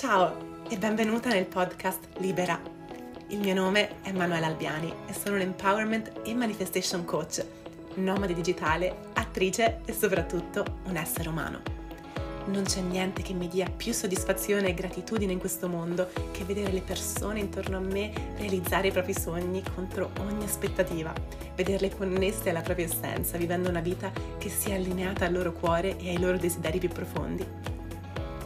Ciao e benvenuta nel podcast Libera. Il mio nome è Manuela Albiani e sono un empowerment e manifestation coach, nomade digitale, attrice e soprattutto un essere umano. Non c'è niente che mi dia più soddisfazione e gratitudine in questo mondo che vedere le persone intorno a me realizzare i propri sogni contro ogni aspettativa, vederle connesse alla propria essenza, vivendo una vita che sia allineata al loro cuore e ai loro desideri più profondi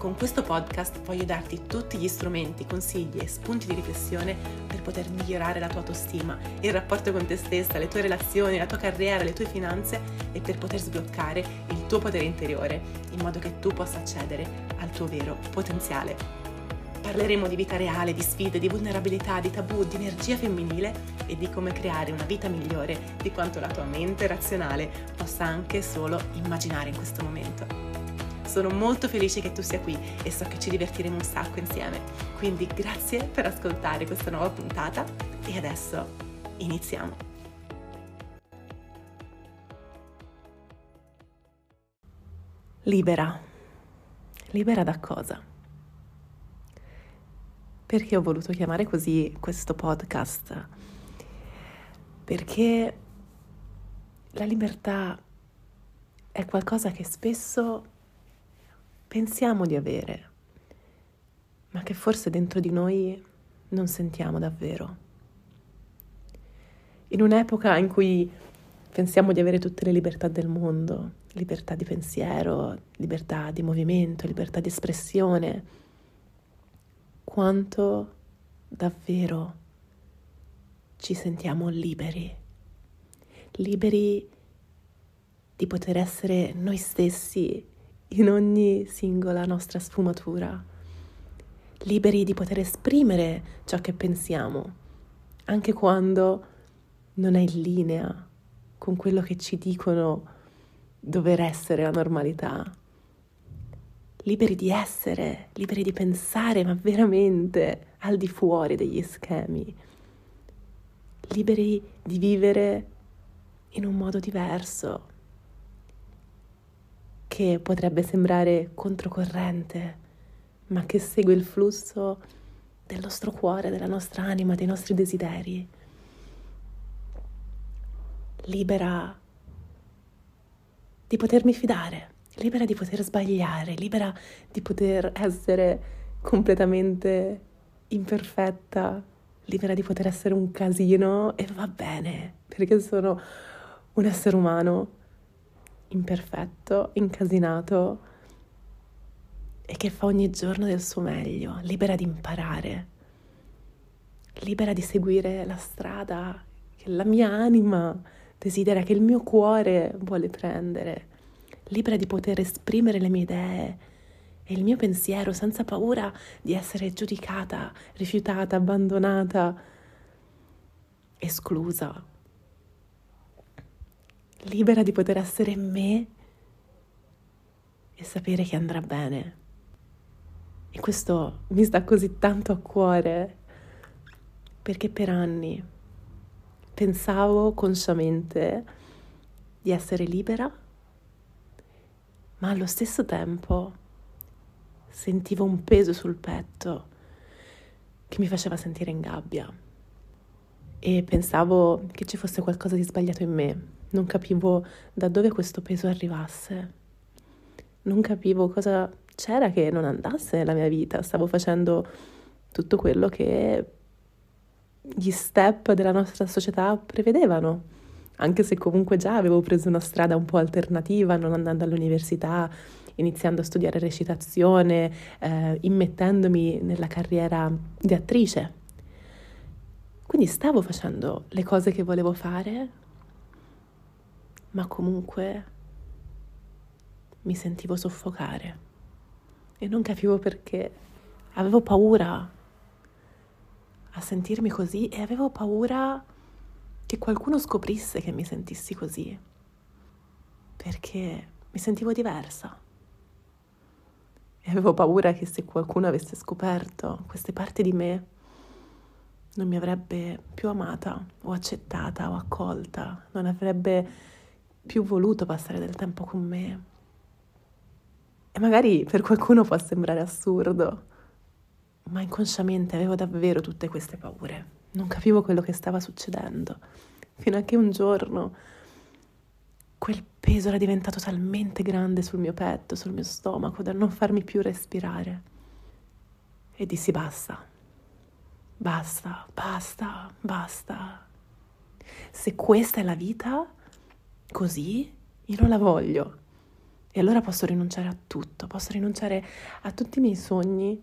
con questo podcast voglio darti tutti gli strumenti, consigli e spunti di riflessione per poter migliorare la tua autostima, il rapporto con te stessa, le tue relazioni, la tua carriera, le tue finanze e per poter sbloccare il tuo potere interiore in modo che tu possa accedere al tuo vero potenziale. Parleremo di vita reale, di sfide, di vulnerabilità, di tabù, di energia femminile e di come creare una vita migliore di quanto la tua mente razionale possa anche solo immaginare in questo momento. Sono molto felice che tu sia qui e so che ci divertiremo un sacco insieme. Quindi grazie per ascoltare questa nuova puntata e adesso iniziamo. Libera. Libera da cosa? Perché ho voluto chiamare così questo podcast? Perché la libertà è qualcosa che spesso pensiamo di avere, ma che forse dentro di noi non sentiamo davvero. In un'epoca in cui pensiamo di avere tutte le libertà del mondo, libertà di pensiero, libertà di movimento, libertà di espressione, quanto davvero ci sentiamo liberi, liberi di poter essere noi stessi in ogni singola nostra sfumatura, liberi di poter esprimere ciò che pensiamo, anche quando non è in linea con quello che ci dicono dover essere la normalità. Liberi di essere, liberi di pensare, ma veramente al di fuori degli schemi. Liberi di vivere in un modo diverso, che potrebbe sembrare controcorrente, ma che segue il flusso del nostro cuore, della nostra anima, dei nostri desideri. Libera di potermi fidare, libera di poter sbagliare, libera di poter essere completamente imperfetta, libera di poter essere un casino e va bene, perché sono un essere umano imperfetto, incasinato e che fa ogni giorno del suo meglio, libera di imparare, libera di seguire la strada che la mia anima desidera, che il mio cuore vuole prendere, libera di poter esprimere le mie idee e il mio pensiero senza paura di essere giudicata, rifiutata, abbandonata, esclusa libera di poter essere me e sapere che andrà bene. E questo mi sta così tanto a cuore perché per anni pensavo consciamente di essere libera, ma allo stesso tempo sentivo un peso sul petto che mi faceva sentire in gabbia e pensavo che ci fosse qualcosa di sbagliato in me, non capivo da dove questo peso arrivasse, non capivo cosa c'era che non andasse nella mia vita, stavo facendo tutto quello che gli step della nostra società prevedevano, anche se comunque già avevo preso una strada un po' alternativa, non andando all'università, iniziando a studiare recitazione, eh, immettendomi nella carriera di attrice. Quindi stavo facendo le cose che volevo fare, ma comunque mi sentivo soffocare e non capivo perché. Avevo paura a sentirmi così e avevo paura che qualcuno scoprisse che mi sentissi così, perché mi sentivo diversa. E avevo paura che se qualcuno avesse scoperto queste parti di me, non mi avrebbe più amata o accettata o accolta, non avrebbe più voluto passare del tempo con me. E magari per qualcuno può sembrare assurdo, ma inconsciamente avevo davvero tutte queste paure. Non capivo quello che stava succedendo, fino a che un giorno quel peso era diventato talmente grande sul mio petto, sul mio stomaco, da non farmi più respirare. E dissi basta, basta, basta, basta. Se questa è la vita, così, io non la voglio. E allora posso rinunciare a tutto, posso rinunciare a tutti i miei sogni.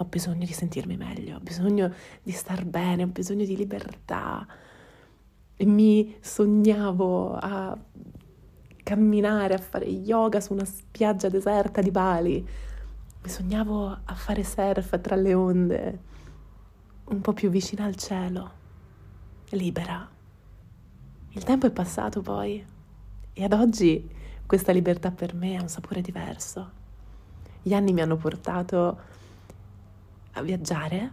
Ho bisogno di sentirmi meglio, ho bisogno di star bene, ho bisogno di libertà. E mi sognavo a camminare, a fare yoga su una spiaggia deserta di Bali. Mi sognavo a fare surf tra le onde, un po' più vicina al cielo, libera. Il tempo è passato poi e ad oggi questa libertà per me ha un sapore diverso. Gli anni mi hanno portato a viaggiare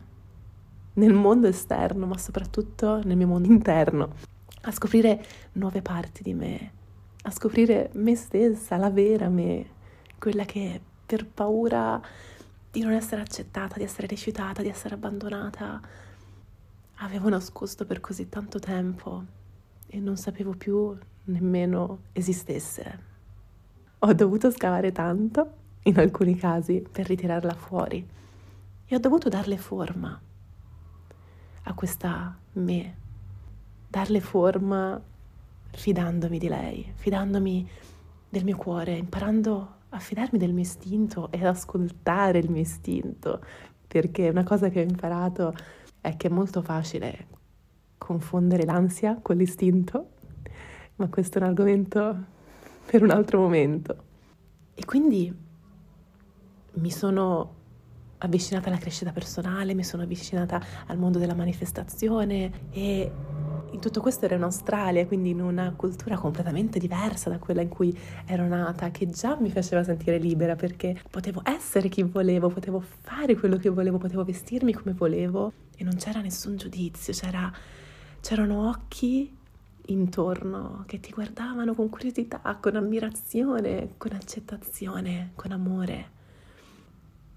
nel mondo esterno, ma soprattutto nel mio mondo interno, a scoprire nuove parti di me, a scoprire me stessa, la vera me, quella che per paura di non essere accettata, di essere rifiutata, di essere abbandonata, avevo nascosto per così tanto tempo e non sapevo più nemmeno esistesse. Ho dovuto scavare tanto, in alcuni casi, per ritirarla fuori. E ho dovuto darle forma a questa me, darle forma fidandomi di lei, fidandomi del mio cuore, imparando a fidarmi del mio istinto e ad ascoltare il mio istinto, perché una cosa che ho imparato è che è molto facile confondere l'ansia con l'istinto, ma questo è un argomento per un altro momento. E quindi mi sono avvicinata alla crescita personale, mi sono avvicinata al mondo della manifestazione e in tutto questo ero in Australia, quindi in una cultura completamente diversa da quella in cui ero nata, che già mi faceva sentire libera perché potevo essere chi volevo, potevo fare quello che volevo, potevo vestirmi come volevo e non c'era nessun giudizio, c'era, c'erano occhi intorno che ti guardavano con curiosità, con ammirazione, con accettazione, con amore.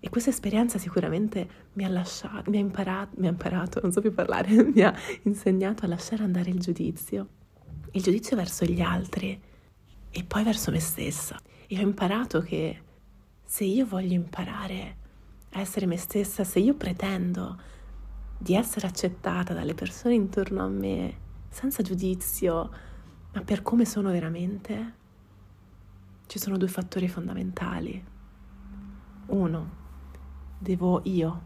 E questa esperienza sicuramente mi ha lasciato, mi ha imparato, mi ha imparato, non so più parlare, mi ha insegnato a lasciare andare il giudizio. Il giudizio verso gli altri e poi verso me stessa. E ho imparato che se io voglio imparare a essere me stessa, se io pretendo di essere accettata dalle persone intorno a me senza giudizio, ma per come sono veramente, ci sono due fattori fondamentali. Uno, devo io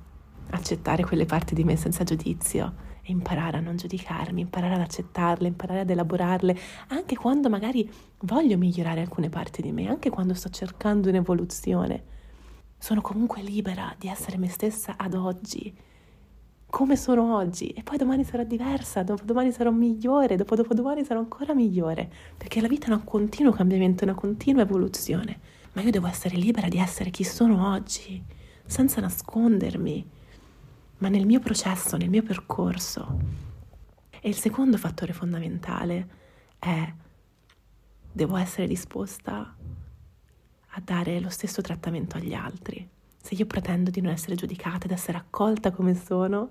accettare quelle parti di me senza giudizio e imparare a non giudicarmi, imparare ad accettarle, imparare ad elaborarle, anche quando magari voglio migliorare alcune parti di me, anche quando sto cercando un'evoluzione. Sono comunque libera di essere me stessa ad oggi, come sono oggi, e poi domani sarò diversa, dopodomani sarò migliore, dopo dopodomani sarò ancora migliore, perché la vita è un continuo cambiamento, una continua evoluzione, ma io devo essere libera di essere chi sono oggi senza nascondermi, ma nel mio processo, nel mio percorso. E il secondo fattore fondamentale è devo essere disposta a dare lo stesso trattamento agli altri. Se io pretendo di non essere giudicata, di essere accolta come sono,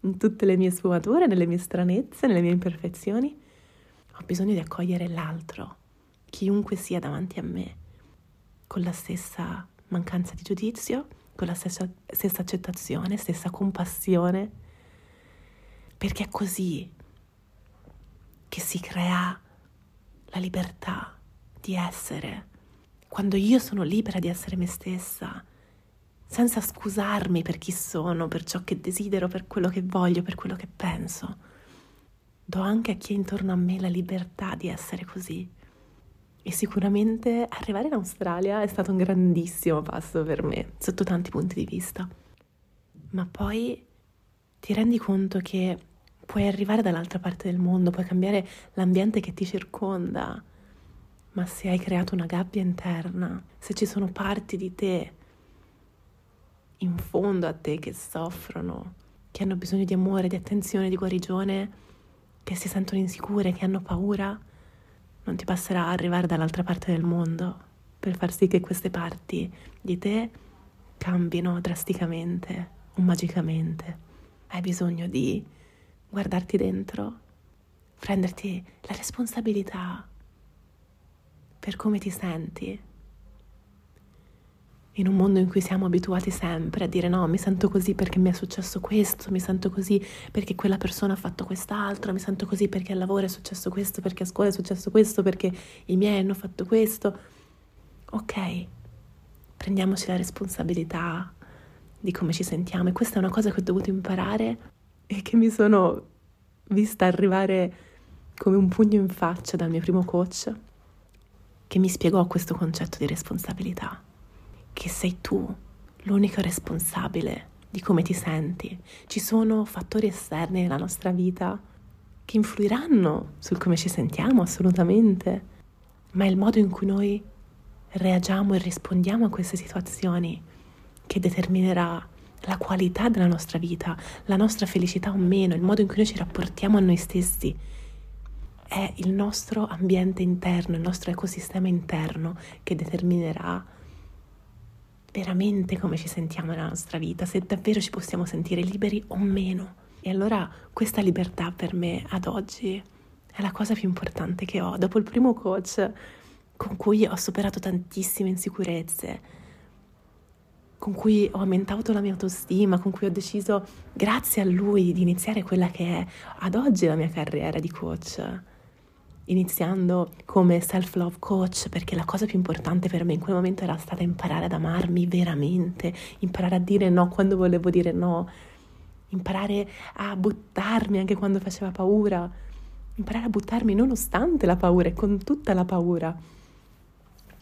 in tutte le mie sfumature, nelle mie stranezze, nelle mie imperfezioni, ho bisogno di accogliere l'altro, chiunque sia davanti a me, con la stessa mancanza di giudizio con la stessa, stessa accettazione, stessa compassione, perché è così che si crea la libertà di essere. Quando io sono libera di essere me stessa, senza scusarmi per chi sono, per ciò che desidero, per quello che voglio, per quello che penso, do anche a chi è intorno a me la libertà di essere così. E sicuramente arrivare in Australia è stato un grandissimo passo per me, sotto tanti punti di vista. Ma poi ti rendi conto che puoi arrivare dall'altra parte del mondo, puoi cambiare l'ambiente che ti circonda, ma se hai creato una gabbia interna, se ci sono parti di te in fondo a te che soffrono, che hanno bisogno di amore, di attenzione, di guarigione, che si sentono insicure, che hanno paura, non ti passerà arrivare dall'altra parte del mondo per far sì che queste parti di te cambino drasticamente o magicamente. Hai bisogno di guardarti dentro, prenderti la responsabilità per come ti senti. In un mondo in cui siamo abituati sempre a dire no, mi sento così perché mi è successo questo, mi sento così perché quella persona ha fatto quest'altro, mi sento così perché al lavoro è successo questo, perché a scuola è successo questo, perché i miei hanno fatto questo. Ok, prendiamoci la responsabilità di come ci sentiamo e questa è una cosa che ho dovuto imparare e che mi sono vista arrivare come un pugno in faccia dal mio primo coach che mi spiegò questo concetto di responsabilità, che sei tu l'unico responsabile di come ti senti. Ci sono fattori esterni nella nostra vita che influiranno sul come ci sentiamo assolutamente, ma è il modo in cui noi reagiamo e rispondiamo a queste situazioni che determinerà la qualità della nostra vita, la nostra felicità o meno, il modo in cui noi ci rapportiamo a noi stessi. È il nostro ambiente interno, il nostro ecosistema interno che determinerà veramente come ci sentiamo nella nostra vita, se davvero ci possiamo sentire liberi o meno. E allora questa libertà per me ad oggi è la cosa più importante che ho. Dopo il primo coach con cui ho superato tantissime insicurezze, con cui ho aumentato la mia autostima, con cui ho deciso, grazie a lui, di iniziare quella che è ad oggi la mia carriera di coach. Iniziando come self-love coach, perché la cosa più importante per me in quel momento era stata imparare ad amarmi veramente, imparare a dire no quando volevo dire no, imparare a buttarmi anche quando faceva paura, imparare a buttarmi nonostante la paura e con tutta la paura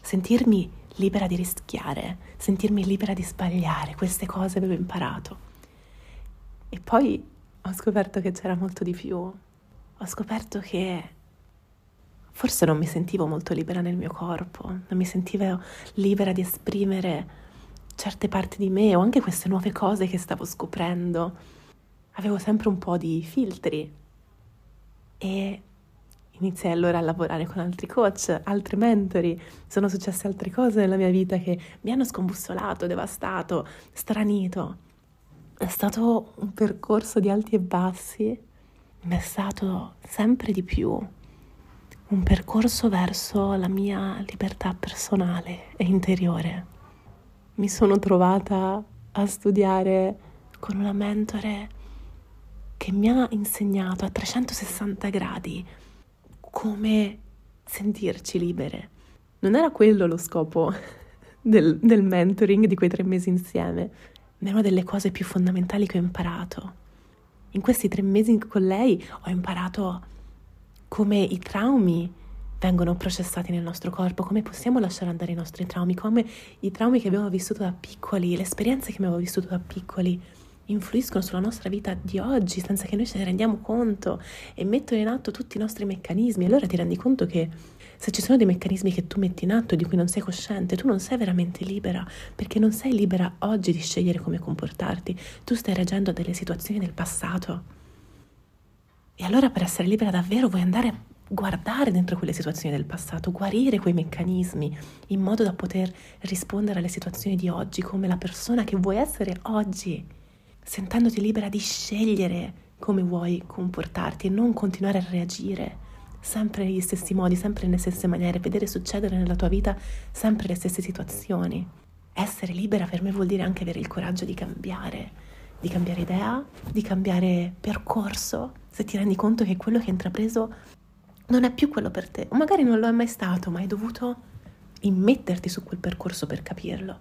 sentirmi libera di rischiare, sentirmi libera di sbagliare, queste cose avevo imparato. E poi ho scoperto che c'era molto di più. Ho scoperto che forse non mi sentivo molto libera nel mio corpo, non mi sentivo libera di esprimere certe parti di me o anche queste nuove cose che stavo scoprendo. Avevo sempre un po' di filtri e Iniziai allora a lavorare con altri coach, altri mentori, sono successe altre cose nella mia vita che mi hanno scombussolato, devastato, stranito. È stato un percorso di alti e bassi, ma è stato sempre di più un percorso verso la mia libertà personale e interiore. Mi sono trovata a studiare con una mentore che mi ha insegnato a 360 gradi come sentirci libere. Non era quello lo scopo del, del mentoring di quei tre mesi insieme, ma è una delle cose più fondamentali che ho imparato. In questi tre mesi con lei ho imparato come i traumi vengono processati nel nostro corpo, come possiamo lasciare andare i nostri traumi, come i traumi che abbiamo vissuto da piccoli, le esperienze che abbiamo vissuto da piccoli influiscono sulla nostra vita di oggi senza che noi ce ne rendiamo conto e mettono in atto tutti i nostri meccanismi. Allora ti rendi conto che se ci sono dei meccanismi che tu metti in atto e di cui non sei cosciente, tu non sei veramente libera, perché non sei libera oggi di scegliere come comportarti, tu stai reagendo a delle situazioni del passato. E allora per essere libera davvero vuoi andare a guardare dentro quelle situazioni del passato, guarire quei meccanismi in modo da poter rispondere alle situazioni di oggi come la persona che vuoi essere oggi sentendoti libera di scegliere come vuoi comportarti e non continuare a reagire sempre negli stessi modi, sempre nelle stesse maniere, vedere succedere nella tua vita sempre le stesse situazioni. Essere libera per me vuol dire anche avere il coraggio di cambiare, di cambiare idea, di cambiare percorso, se ti rendi conto che quello che hai intrapreso non è più quello per te, o magari non lo è mai stato, ma hai dovuto immetterti su quel percorso per capirlo.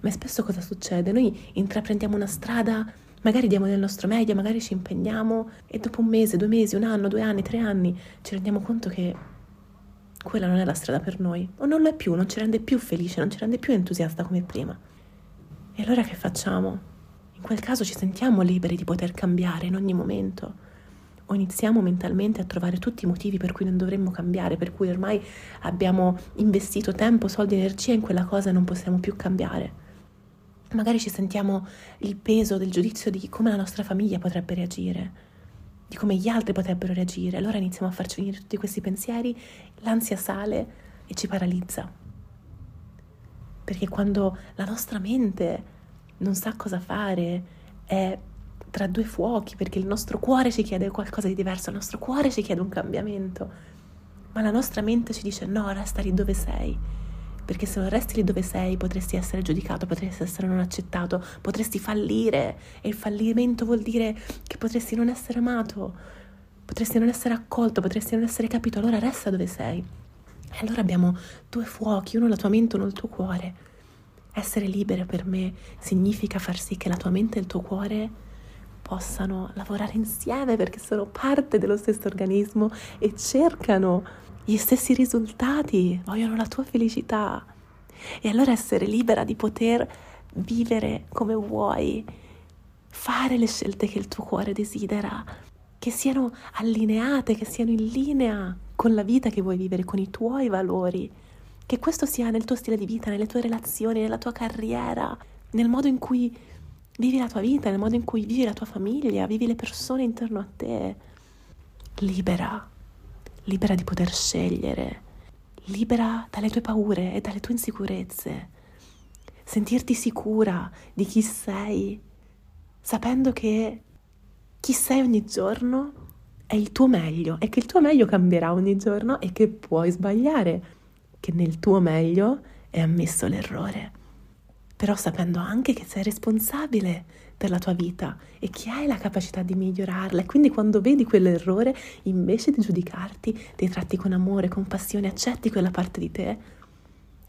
Ma spesso cosa succede? Noi intraprendiamo una strada magari diamo del nostro meglio, magari ci impegniamo e dopo un mese, due mesi, un anno, due anni, tre anni ci rendiamo conto che quella non è la strada per noi o non lo è più, non ci rende più felice, non ci rende più entusiasta come prima. E allora che facciamo? In quel caso ci sentiamo liberi di poter cambiare in ogni momento o iniziamo mentalmente a trovare tutti i motivi per cui non dovremmo cambiare, per cui ormai abbiamo investito tempo, soldi, energia in quella cosa e non possiamo più cambiare magari ci sentiamo il peso del giudizio di come la nostra famiglia potrebbe reagire, di come gli altri potrebbero reagire. Allora iniziamo a farci venire tutti questi pensieri, l'ansia sale e ci paralizza. Perché quando la nostra mente non sa cosa fare, è tra due fuochi, perché il nostro cuore ci chiede qualcosa di diverso, il nostro cuore ci chiede un cambiamento, ma la nostra mente ci dice no, resta lì dove sei, perché se non resti lì dove sei potresti essere giudicato, potresti essere non accettato, potresti fallire e il fallimento vuol dire che potresti non essere amato, potresti non essere accolto, potresti non essere capito, allora resta dove sei. E allora abbiamo due fuochi, uno la tua mente, uno il tuo cuore. Essere libero per me significa far sì che la tua mente e il tuo cuore possano lavorare insieme perché sono parte dello stesso organismo e cercano gli stessi risultati, vogliono la tua felicità. E allora essere libera di poter vivere come vuoi, fare le scelte che il tuo cuore desidera, che siano allineate, che siano in linea con la vita che vuoi vivere, con i tuoi valori, che questo sia nel tuo stile di vita, nelle tue relazioni, nella tua carriera, nel modo in cui Vivi la tua vita nel modo in cui vivi la tua famiglia, vivi le persone intorno a te. Libera, libera di poter scegliere, libera dalle tue paure e dalle tue insicurezze. Sentirti sicura di chi sei, sapendo che chi sei ogni giorno è il tuo meglio e che il tuo meglio cambierà ogni giorno e che puoi sbagliare, che nel tuo meglio è ammesso l'errore però sapendo anche che sei responsabile per la tua vita e che hai la capacità di migliorarla. E quindi quando vedi quell'errore, invece di giudicarti, ti tratti con amore, con passione, accetti quella parte di te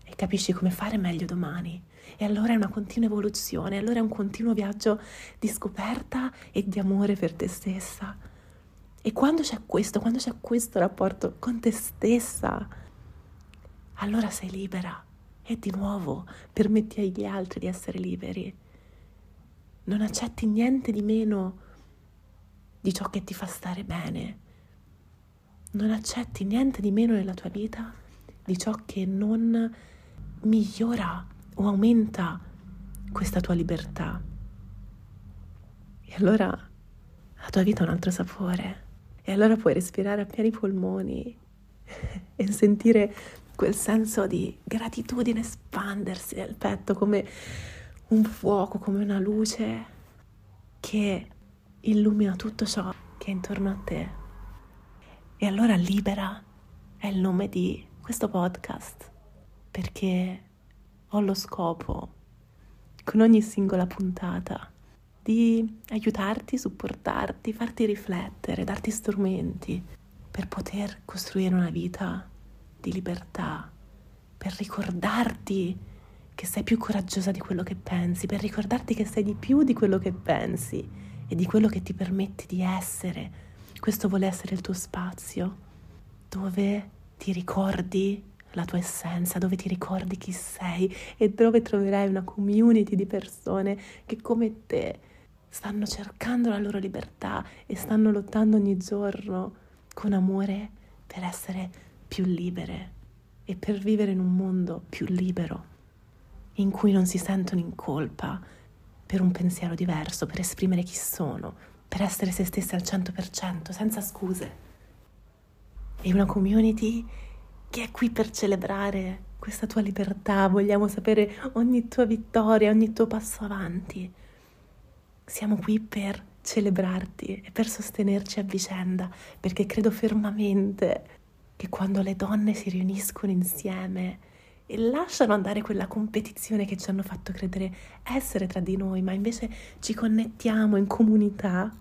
e capisci come fare meglio domani. E allora è una continua evoluzione, allora è un continuo viaggio di scoperta e di amore per te stessa. E quando c'è questo, quando c'è questo rapporto con te stessa, allora sei libera e di nuovo permetti agli altri di essere liberi. Non accetti niente di meno di ciò che ti fa stare bene. Non accetti niente di meno nella tua vita di ciò che non migliora o aumenta questa tua libertà. E allora la tua vita ha un altro sapore. E allora puoi respirare a pieni polmoni e sentire quel senso di gratitudine espandersi nel petto come un fuoco, come una luce che illumina tutto ciò che è intorno a te. E allora libera è il nome di questo podcast perché ho lo scopo con ogni singola puntata di aiutarti, supportarti, farti riflettere, darti strumenti per poter costruire una vita di libertà, per ricordarti che sei più coraggiosa di quello che pensi, per ricordarti che sei di più di quello che pensi e di quello che ti permetti di essere. Questo vuole essere il tuo spazio, dove ti ricordi la tua essenza, dove ti ricordi chi sei e dove troverai una community di persone che come te stanno cercando la loro libertà e stanno lottando ogni giorno con amore per essere più libere e per vivere in un mondo più libero, in cui non si sentono in colpa per un pensiero diverso, per esprimere chi sono, per essere se stesse al 100%, senza scuse. E una community che è qui per celebrare questa tua libertà, vogliamo sapere ogni tua vittoria, ogni tuo passo avanti. Siamo qui per celebrarti e per sostenerci a vicenda, perché credo fermamente che quando le donne si riuniscono insieme e lasciano andare quella competizione che ci hanno fatto credere essere tra di noi, ma invece ci connettiamo in comunità,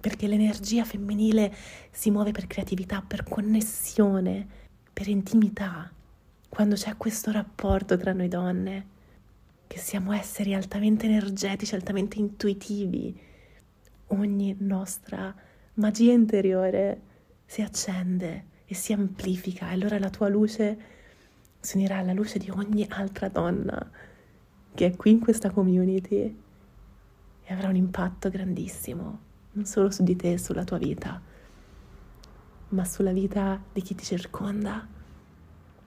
perché l'energia femminile si muove per creatività, per connessione, per intimità. Quando c'è questo rapporto tra noi donne, che siamo esseri altamente energetici, altamente intuitivi, ogni nostra magia interiore si accende e si amplifica e allora la tua luce si unirà alla luce di ogni altra donna che è qui in questa community e avrà un impatto grandissimo, non solo su di te e sulla tua vita, ma sulla vita di chi ti circonda,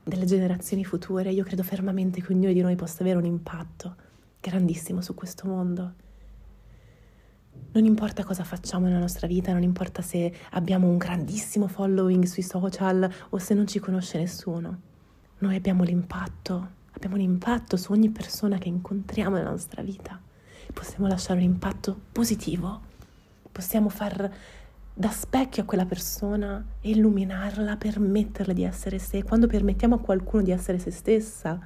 delle generazioni future. Io credo fermamente che ognuno di noi possa avere un impatto grandissimo su questo mondo. Non importa cosa facciamo nella nostra vita, non importa se abbiamo un grandissimo following sui social o se non ci conosce nessuno. Noi abbiamo l'impatto, abbiamo un impatto su ogni persona che incontriamo nella nostra vita possiamo lasciare un impatto positivo, possiamo far da specchio a quella persona e illuminarla, permetterle di essere sé. Quando permettiamo a qualcuno di essere se stessa,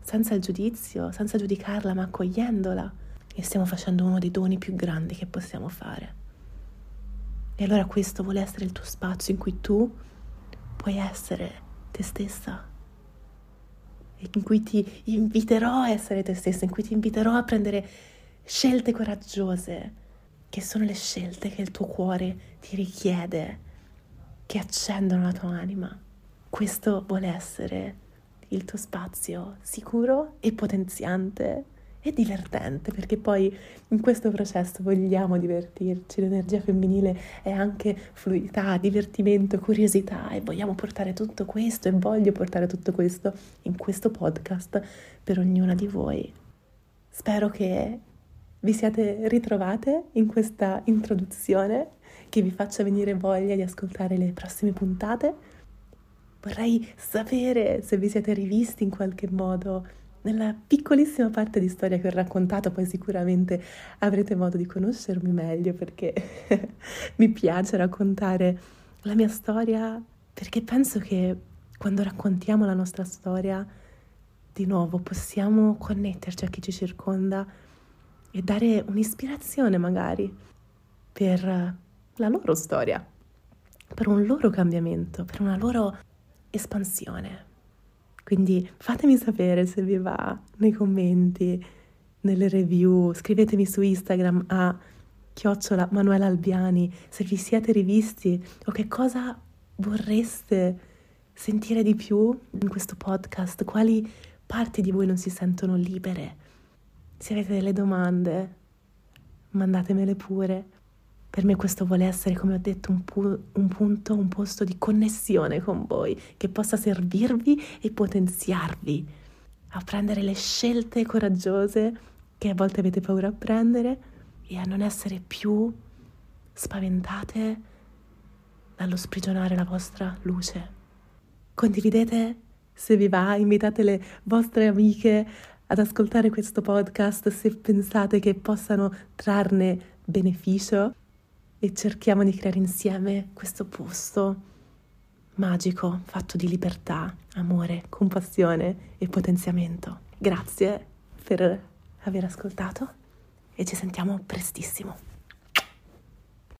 senza il giudizio, senza giudicarla, ma accogliendola, e stiamo facendo uno dei doni più grandi che possiamo fare. E allora questo vuole essere il tuo spazio in cui tu puoi essere te stessa, in cui ti inviterò a essere te stessa, in cui ti inviterò a prendere scelte coraggiose, che sono le scelte che il tuo cuore ti richiede, che accendono la tua anima. Questo vuole essere il tuo spazio sicuro e potenziante e divertente, perché poi in questo processo vogliamo divertirci, l'energia femminile è anche fluidità, divertimento, curiosità e vogliamo portare tutto questo e voglio portare tutto questo in questo podcast per ognuna di voi. Spero che vi siate ritrovate in questa introduzione che vi faccia venire voglia di ascoltare le prossime puntate. Vorrei sapere se vi siete rivisti in qualche modo nella piccolissima parte di storia che ho raccontato, poi sicuramente avrete modo di conoscermi meglio perché mi piace raccontare la mia storia, perché penso che quando raccontiamo la nostra storia, di nuovo possiamo connetterci a chi ci circonda e dare un'ispirazione magari per la loro storia, per un loro cambiamento, per una loro espansione. Quindi fatemi sapere se vi va nei commenti, nelle review, scrivetemi su Instagram a chiocciola Manuela Albiani se vi siete rivisti o che cosa vorreste sentire di più in questo podcast, quali parti di voi non si sentono libere. Se avete delle domande, mandatemele pure. Per me questo vuole essere, come ho detto, un, pu- un, punto, un posto di connessione con voi, che possa servirvi e potenziarvi a prendere le scelte coraggiose che a volte avete paura a prendere e a non essere più spaventate dallo sprigionare la vostra luce. Condividete se vi va, invitate le vostre amiche ad ascoltare questo podcast se pensate che possano trarne beneficio e cerchiamo di creare insieme questo posto magico fatto di libertà, amore, compassione e potenziamento. Grazie per aver ascoltato e ci sentiamo prestissimo.